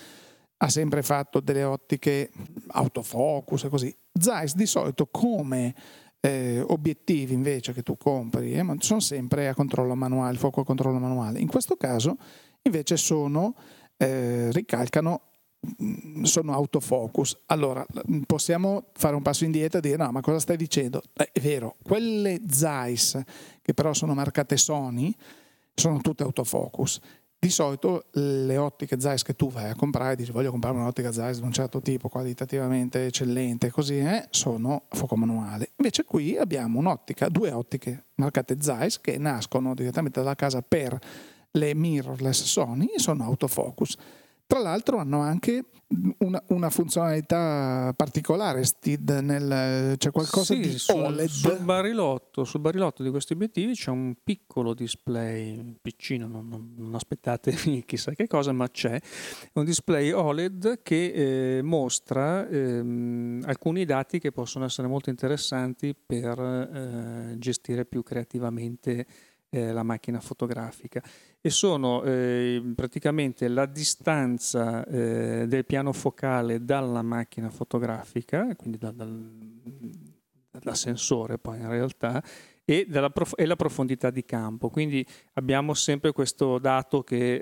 [SPEAKER 1] ha sempre fatto delle ottiche autofocus e così. Zeiss di solito come eh, obiettivi invece che tu compri eh, sono sempre a controllo manuale, fuoco a controllo manuale. In questo caso invece sono, eh, ricalcano mm, sono autofocus. Allora, possiamo fare un passo indietro e dire no, ma cosa stai dicendo? Eh, è vero, quelle Zeiss che però sono marcate Sony sono tutte autofocus. Di solito le ottiche Zeiss che tu vai a comprare, dici voglio comprare un'ottica Zeiss di un certo tipo, qualitativamente eccellente, così eh, sono a fuoco manuale. Invece qui abbiamo un'ottica, due ottiche marcate Zeiss che nascono direttamente dalla casa per le mirrorless Sony e sono autofocus. Tra l'altro hanno anche una, una funzionalità particolare, Stid, nel, c'è qualcosa
[SPEAKER 2] sì,
[SPEAKER 1] di
[SPEAKER 2] sul,
[SPEAKER 1] OLED.
[SPEAKER 2] Sul barilotto, sul barilotto, di questi obiettivi c'è un piccolo display, piccino, non, non, non aspettatevi chissà che cosa, ma c'è un display OLED che eh, mostra ehm, alcuni dati che possono essere molto interessanti per eh, gestire più creativamente eh, la macchina fotografica. E sono eh, praticamente la distanza eh, del piano focale dalla macchina fotografica, quindi da, dal, dall'ascensore poi in realtà, e, prof- e, la profondità di campo. Quindi abbiamo sempre questo dato che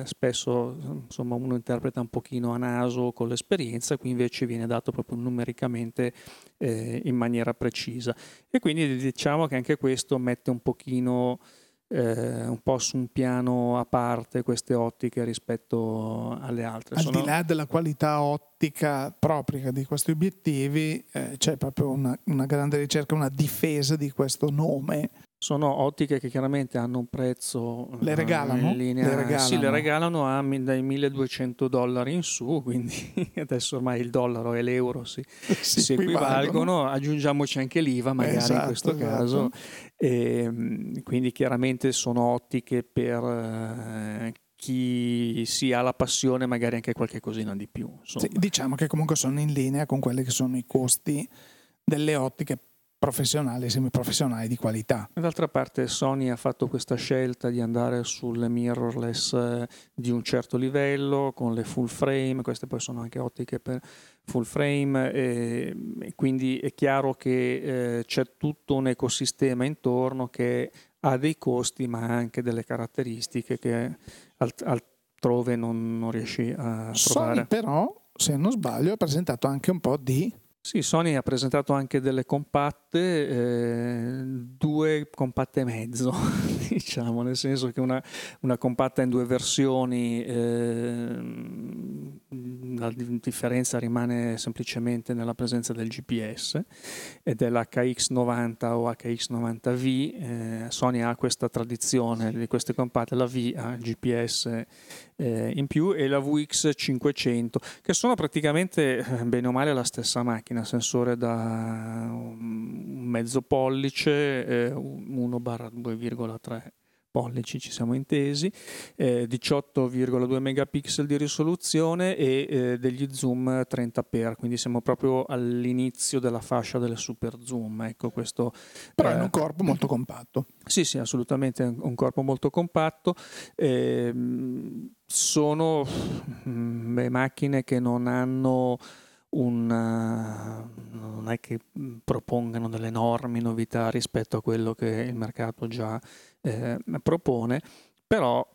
[SPEAKER 2] eh, spesso insomma, uno interpreta un pochino a naso con l'esperienza, qui invece viene dato proprio numericamente eh, in maniera precisa. E quindi diciamo che anche questo mette un pochino eh, un po' su un piano a parte queste ottiche rispetto alle altre.
[SPEAKER 1] Al
[SPEAKER 2] Sono...
[SPEAKER 1] di là della qualità ottica propria di questi obiettivi, eh, c'è proprio una, una grande ricerca, una difesa di questo nome
[SPEAKER 2] sono ottiche che chiaramente hanno un prezzo
[SPEAKER 1] le regalano?
[SPEAKER 2] in linea
[SPEAKER 1] le regalano.
[SPEAKER 2] sì, le regalano a, dai 1200 dollari in su quindi adesso ormai il dollaro e l'euro si, si, si equivalgono aggiungiamoci anche l'IVA magari esatto, in questo esatto. caso e, ehm, quindi chiaramente sono ottiche per eh, chi si ha la passione magari anche qualche cosina di più
[SPEAKER 1] sì, diciamo che comunque sono in linea con quelli che sono i costi delle ottiche professionali e semiprofessionali di qualità.
[SPEAKER 2] D'altra parte Sony ha fatto questa scelta di andare sulle mirrorless eh, di un certo livello con le full frame, queste poi sono anche ottiche per full frame e, e quindi è chiaro che eh, c'è tutto un ecosistema intorno che ha dei costi ma anche delle caratteristiche che alt- altrove non, non riesci a trovare.
[SPEAKER 1] Sony però, se non sbaglio, ha presentato anche un po' di
[SPEAKER 2] sì, Sony ha presentato anche delle compatte, eh, due compatte e mezzo, diciamo, nel senso che una, una compatta in due versioni, eh, la differenza rimane semplicemente nella presenza del GPS ed è l'HX90 o HX90V. Eh, Sony ha questa tradizione di queste compatte, la V ha GPS eh, in più e la VX500 che sono praticamente eh, bene o male la stessa macchina, sensore da un mezzo pollice, eh, 1-2,3 pollici ci siamo intesi, eh, 18,2 megapixel di risoluzione e eh, degli zoom 30x, quindi siamo proprio all'inizio della fascia delle super zoom. Ecco, questo,
[SPEAKER 1] Però eh, è un corpo molto compatto.
[SPEAKER 2] Sì, sì, assolutamente, è un corpo molto compatto. Eh, sono mh, mm, macchine che non hanno una, non è che propongano delle enormi novità rispetto a quello che il mercato già eh, propone, però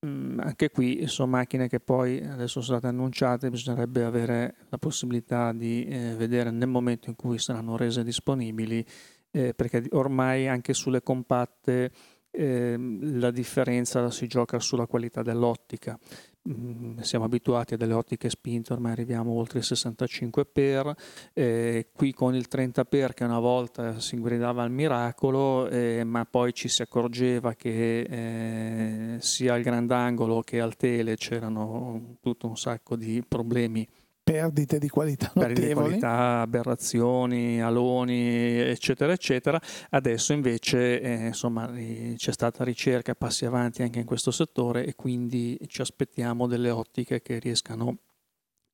[SPEAKER 2] mh, mm, anche qui sono macchine che poi adesso sono state annunciate, bisognerebbe avere la possibilità di eh, vedere nel momento in cui saranno rese disponibili, eh, perché ormai anche sulle compatte ehm, la differenza si gioca sulla qualità dell'ottica. Mm, siamo abituati a delle ottiche spinte, ormai arriviamo oltre il 65 per, eh, qui con il 30 per che una volta si gridava al miracolo, eh, ma poi ci si accorgeva che eh, sia al grandangolo che al tele c'erano tutto un sacco di problemi
[SPEAKER 1] perdite di qualità notevoli. Perdite di
[SPEAKER 2] qualità, aberrazioni, aloni, eccetera, eccetera. Adesso invece eh, insomma, c'è stata ricerca, passi avanti anche in questo settore e quindi ci aspettiamo delle ottiche che riescano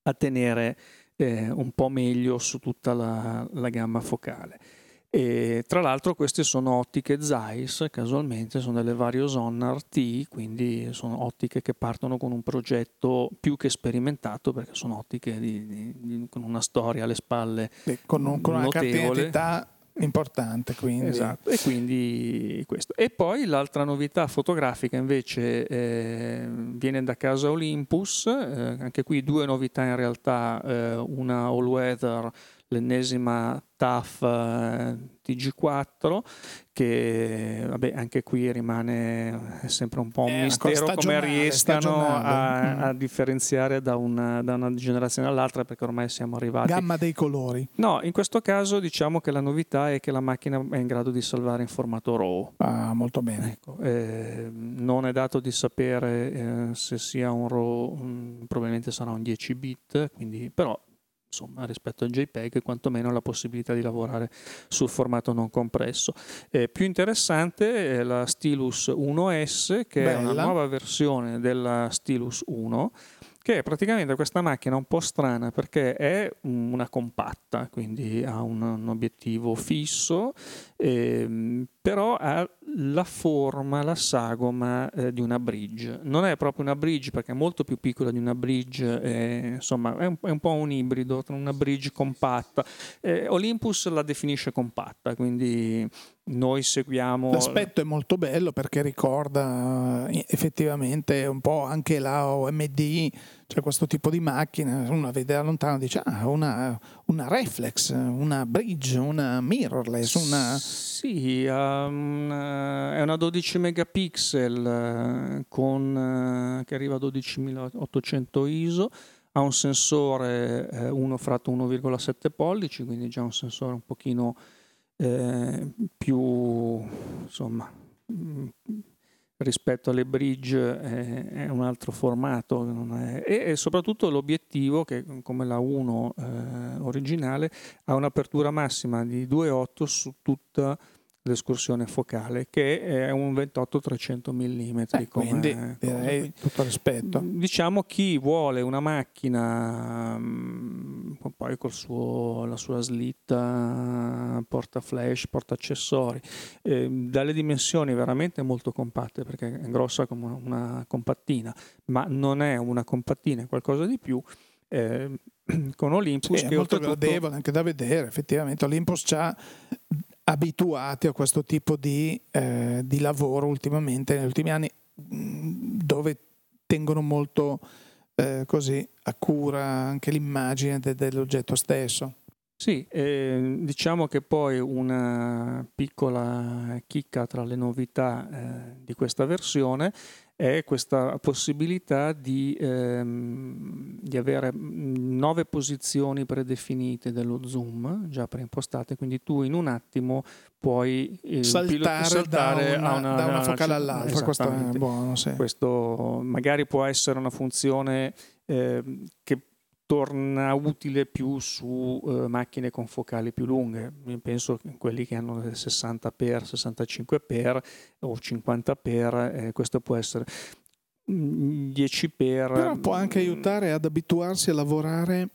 [SPEAKER 2] a tenere eh, un po' meglio su tutta la, la gamma focale. E tra l'altro queste sono ottiche Zeiss, casualmente sono delle Varioson RT, quindi sono ottiche che partono con un progetto più che sperimentato perché sono ottiche di, di, di, con una storia alle spalle
[SPEAKER 1] Beh, con, un, con una catena importante quindi.
[SPEAKER 2] Esatto, e quindi questo. E poi l'altra novità fotografica invece eh, viene da casa Olympus, eh, anche qui due novità in realtà, eh, una all weather l'ennesima TAF eh, TG4 che vabbè, anche qui rimane sempre un po' un
[SPEAKER 1] eh,
[SPEAKER 2] mistero come riescano a, mm. a, differenziare da una, da una, generazione all'altra perché ormai siamo arrivati.
[SPEAKER 1] Gamma dei colori.
[SPEAKER 2] No in questo caso diciamo che la novità è che la macchina è in grado di salvare in formato RAW.
[SPEAKER 1] Ah molto bene.
[SPEAKER 2] Ecco, eh, non è dato di sapere eh, se sia un RAW mh, mm, probabilmente sarà un 10 bit quindi però insomma, rispetto al JPEG, quantomeno la possibilità di lavorare sul formato non compresso. Eh, più interessante è la Stylus 1S, che Bella. è una nuova versione della Stylus 1 che è praticamente questa macchina un po' strana perché è una compatta, quindi ha un, un obiettivo fisso, ehm, però ha la forma, la sagoma eh, di una bridge. Non è proprio una bridge perché è molto più piccola di una bridge, eh, insomma è un, è un, po' un ibrido tra una bridge compatta. Eh, Olympus la definisce compatta, quindi noi seguiamo...
[SPEAKER 1] L'aspetto è molto bello perché ricorda eh, effettivamente un po' anche la OMD, cioè questo tipo di macchina, uno vede da lontano e dice ah, una, una reflex, una bridge, una mirrorless, una...
[SPEAKER 2] Sì, um, è una 12 megapixel eh, con, che arriva a 12800 ISO, ha un sensore eh, 1 fratto 1,7 pollici, quindi già un sensore un pochino eh, più insomma mm, rispetto alle bridge è, è un altro formato è, e, e, soprattutto l'obiettivo che come la 1 eh, originale ha un'apertura massima di 2,8 su tutta l'escursione focale che è un 28-300 mm
[SPEAKER 1] eh, quindi direi tutto rispetto.
[SPEAKER 2] Diciamo chi vuole una macchina mm, poi con la sua slitta porta flash porta accessori eh, dalle dimensioni veramente molto compatte perché è grossa come una compattina ma non è una compattina è qualcosa di più eh, con Olympus
[SPEAKER 1] sì,
[SPEAKER 2] che
[SPEAKER 1] è molto gradevole anche da vedere effettivamente. Olympus ha abituati a questo tipo di, eh, di, lavoro ultimamente, negli ultimi anni, mm, dove tengono molto eh, così a cura anche l'immagine de- dell'oggetto stesso.
[SPEAKER 2] Sì, eh, diciamo che poi una piccola chicca tra le novità eh, di questa versione è questa possibilità di, ehm, di, avere nove posizioni predefinite dello zoom già preimpostate, quindi tu in un attimo puoi
[SPEAKER 1] eh, saltare, saltare da, una, una, da una focale all'altra. Questo, è buono, sì.
[SPEAKER 2] Questo magari può essere una funzione eh, che torna utile più su eh, macchine con focali più lunghe. Penso che quelli che hanno 60x, 65x o 50x, eh, questo può essere 10x.
[SPEAKER 1] Però può anche aiutare ad abituarsi a lavorare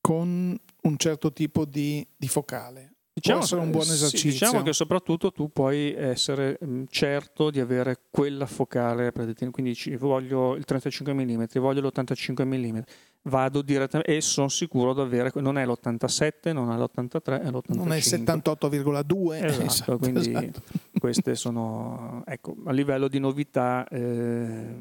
[SPEAKER 1] con un certo tipo di, di focale. Diciamo, essere un buon esercizio.
[SPEAKER 2] Sì, diciamo che soprattutto tu puoi essere mh, certo di avere quella focale quindi voglio il 35 mm, voglio l'85 mm vado direttamente e sono sicuro di avere, non è l'87, non è l'83, è l'85.
[SPEAKER 1] Non è il 78,2.
[SPEAKER 2] Esatto, esatto, quindi esatto. queste sono, ecco, a livello di novità, eh,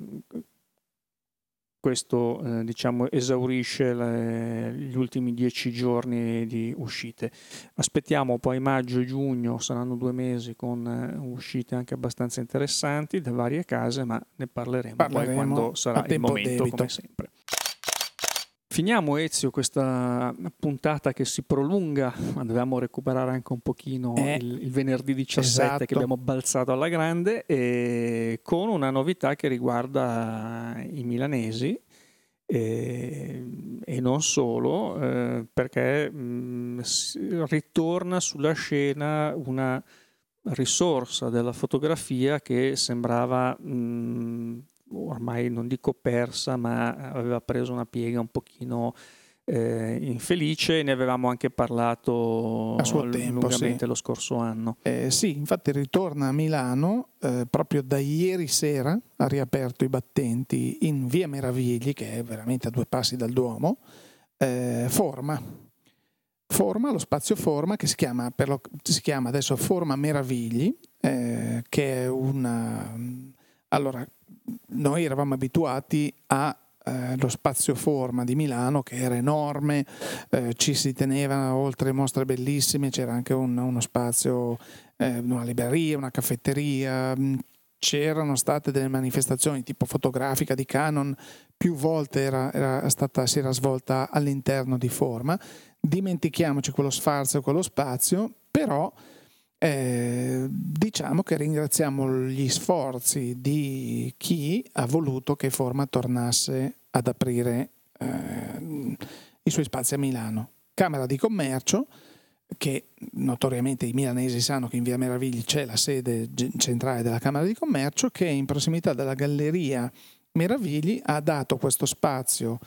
[SPEAKER 2] questo eh, diciamo esaurisce le, gli ultimi dieci giorni di uscite. Aspettiamo poi maggio e giugno, saranno due mesi con eh, uscite anche abbastanza interessanti da varie case, ma ne parleremo, parleremo poi quando sarà il momento, debito. come sempre. Finiamo Ezio questa puntata che si prolunga, ma dovevamo recuperare anche un pochino eh, il, il, venerdì 17 esatto. che abbiamo balzato alla grande e con una novità che riguarda i milanesi e, e non solo, eh, perché mh, ritorna sulla scena una risorsa della fotografia che sembrava mh, ormai non dico persa, ma aveva preso una piega un pochino eh, infelice, ne avevamo anche parlato a suo tempo, sì. lo scorso anno.
[SPEAKER 1] Eh, sì, infatti ritorna a Milano eh, proprio da ieri sera, ha riaperto i battenti in via Meravigli, che è veramente a due passi dal Duomo, eh, Forma. Forma, lo spazio Forma, che si chiama, lo, si chiama adesso Forma Meravigli, eh, che è una... Allora, noi eravamo abituati a eh, lo spazio forma di Milano che era enorme, eh, ci si teneva oltre mostre bellissime, c'era anche un, uno spazio, eh, una libreria, una caffetteria, mm, c'erano state delle manifestazioni tipo fotografica di Canon, più volte era, era stata, si era svolta all'interno di forma, dimentichiamoci quello sfarzo, quello spazio, però eh, diciamo che ringraziamo gli sforzi di chi ha voluto che Forma tornasse ad aprire eh, i suoi spazi a Milano. Camera di Commercio, che notoriamente i milanesi sanno che in Via Meravigli c'è la sede centrale della Camera di Commercio, che in prossimità della Galleria Meravigli ha dato questo spazio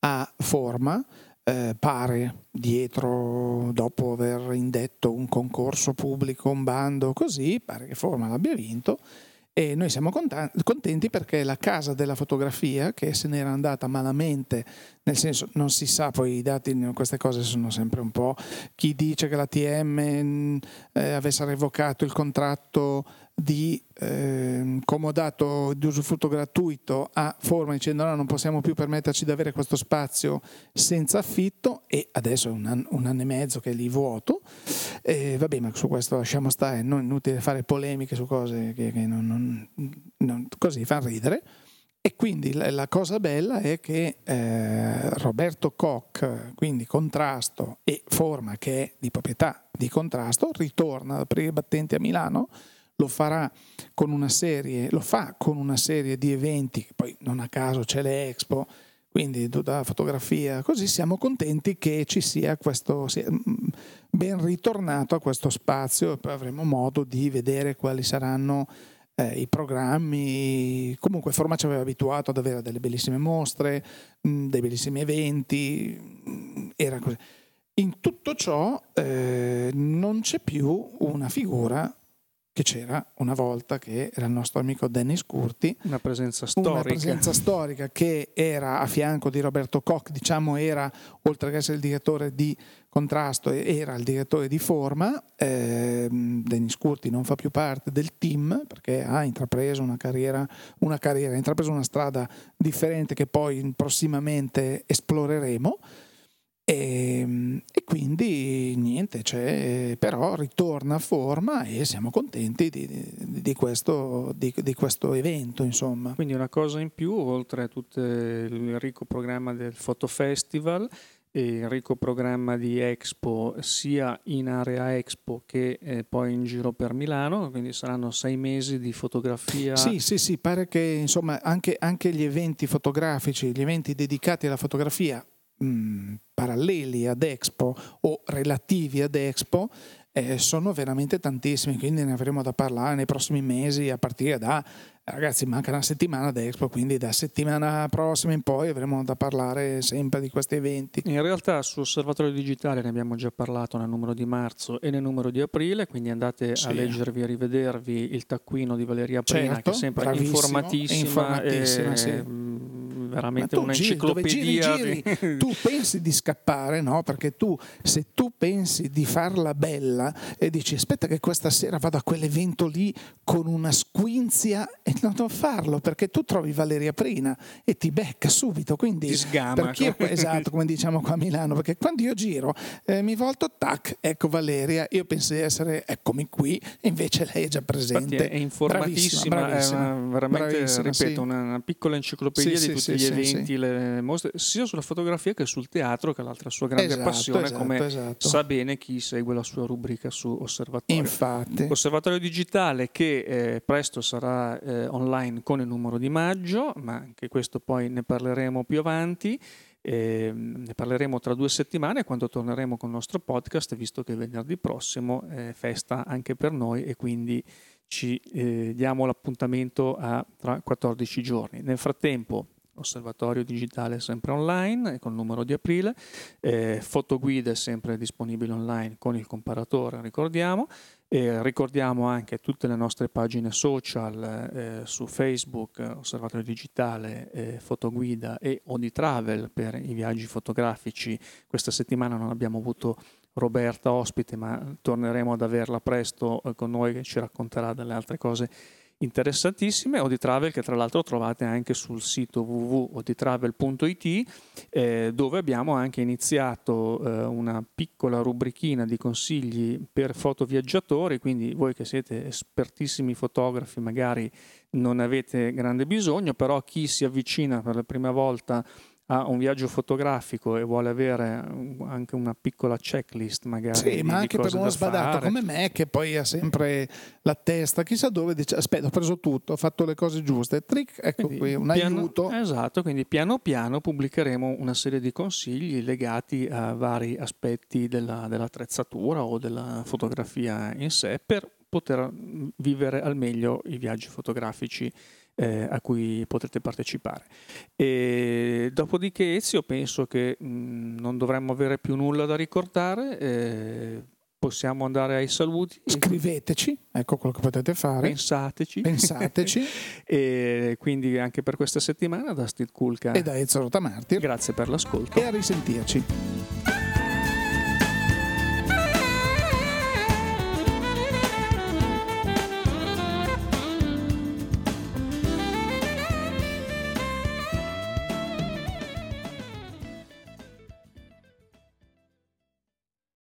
[SPEAKER 1] a Forma eh, pare dietro, dopo aver indetto un concorso pubblico, un bando così, pare che Forma l'abbia vinto. E noi siamo contenti perché la casa della fotografia, che se n'era andata malamente, nel senso non si sa, poi i dati, queste cose sono sempre un po', chi dice che la TM eh, avesse revocato il contratto di eh, comodato di usufrutto gratuito a forma dicendo no non possiamo più permetterci di avere questo spazio senza affitto e adesso è un anno, un anno e mezzo che è lì vuoto. E vabbè ma su questo lasciamo stare non è inutile fare polemiche su cose che, che non, non, non, così fanno ridere. E quindi la, la cosa bella è che eh, Roberto Koch, quindi contrasto e forma che è di proprietà di contrasto, ritorna ad aprire battenti a Milano lo farà con una serie, lo fa con una serie di eventi, poi non a caso c'è le Expo, quindi la fotografia, così siamo contenti che ci sia questo, sia mm, ben ritornato a questo spazio e poi avremo modo di vedere quali saranno eh, i programmi. Comunque Forma ci aveva abituato ad avere delle bellissime mostre, mh, mm, dei bellissimi eventi, mm, era così. In tutto ciò eh, non c'è più una figura che c'era una volta che era il nostro amico Dennis Curti.
[SPEAKER 2] Una presenza storica.
[SPEAKER 1] Una presenza storica che era a fianco di Roberto Koch, diciamo era, oltre che essere il direttore di contrasto, era il direttore di forma. Eh, Dennis Curti non fa più parte del team perché ha intrapreso una carriera, una carriera, ha intrapreso una strada differente che poi prossimamente esploreremo. E, ehm, e, quindi niente, cioè, però ritorna a forma e siamo contenti di, di, di, questo, di, questo, evento. Insomma.
[SPEAKER 2] Quindi una cosa in più, oltre a tutto il ricco programma del Photo Festival e il ricco programma di Expo sia in area Expo che eh, poi in giro per Milano, quindi saranno sei mesi di fotografia.
[SPEAKER 1] Sì, sì, sì, pare che insomma anche, anche gli eventi fotografici, gli eventi dedicati alla fotografia mh, mm, paralleli ad Expo o relativi ad Expo eh, sono veramente tantissimi, quindi ne avremo da parlare nei prossimi mesi a partire da, ragazzi, manca una settimana ad Expo, quindi da settimana prossima in poi avremo da parlare sempre di questi eventi.
[SPEAKER 2] In realtà su Osservatorio Digitale ne abbiamo già parlato nel numero di marzo e nel numero di aprile, quindi andate sì. a leggervi e rivedervi il taccuino di Valeria Prina, certo, che è sempre informatissima. informatissima e, sì veramente un'enciclopedia.
[SPEAKER 1] Giri, giri, di... tu pensi di scappare, no? Perché tu, se tu pensi di farla bella e dici aspetta che questa sera vado a quell'evento lì con una squinzia e non devo farlo perché tu trovi Valeria Prina e ti becca subito. Quindi,
[SPEAKER 2] ti sgama. Io,
[SPEAKER 1] esatto, come diciamo qua a Milano, perché quando io giro eh, mi volto, tac, ecco Valeria, io penso di essere, eccomi qui, invece lei è già presente.
[SPEAKER 2] Infatti è informatissima, bravissima, bravissima, è una, veramente, bravissima, ripeto, sì. una, una, piccola enciclopedia sì, di tutti sì, gli eventi, sì. le mostre, sia sulla fotografia che sul teatro, che è l'altra sua grande esatto, passione, esatto, come esatto. sa bene chi segue la sua rubrica su Osservatorio.
[SPEAKER 1] Infatti.
[SPEAKER 2] Osservatorio digitale che eh, presto sarà eh, online con il numero di maggio, ma anche questo poi ne parleremo più avanti. Eh, ne parleremo tra due settimane quando torneremo con il nostro podcast, visto che venerdì prossimo è festa anche per noi e quindi ci eh, diamo l'appuntamento a tra 14 giorni. Nel frattempo osservatorio digitale sempre online con il numero di aprile, eh, fotoguide sempre disponibili online con il comparatore, ricordiamo, e ricordiamo anche tutte le nostre pagine social eh, su Facebook, Osservatorio Digitale, eh, Fotoguida e Odi Travel per i viaggi fotografici. Questa settimana non abbiamo avuto Roberta ospite, ma torneremo ad averla presto eh, con noi che ci racconterà delle altre cose interessantissime, Oditravel che tra l'altro trovate anche sul sito www.oditravel.it eh, dove abbiamo anche iniziato eh, una piccola rubrichina di consigli per fotoviaggiatori, quindi voi che siete espertissimi fotografi magari non avete grande bisogno, però chi si avvicina per la prima volta ha un viaggio fotografico e vuole avere anche una piccola checklist magari
[SPEAKER 1] sì ma anche per uno sbadato
[SPEAKER 2] fare.
[SPEAKER 1] come me che poi ha sempre la testa chissà dove dice aspetta ho preso tutto ho fatto le cose giuste. Trick ecco quindi, qui un
[SPEAKER 2] piano,
[SPEAKER 1] aiuto.
[SPEAKER 2] Esatto quindi piano piano pubblicheremo una serie di consigli legati a vari aspetti della, dell'attrezzatura o della fotografia in sé per poter vivere al meglio i viaggi fotografici eh, a cui potrete partecipare. E dopodiché Ezio penso che mh, non dovremmo avere più nulla da ricordare. Eh, possiamo andare ai saluti.
[SPEAKER 1] Scriveteci, ecco quello che potete fare.
[SPEAKER 2] Pensateci.
[SPEAKER 1] Pensateci.
[SPEAKER 2] e quindi anche per questa settimana da Steve Kulka
[SPEAKER 1] e da Ezio Rotamartir.
[SPEAKER 2] Grazie per l'ascolto.
[SPEAKER 1] E a risentirci.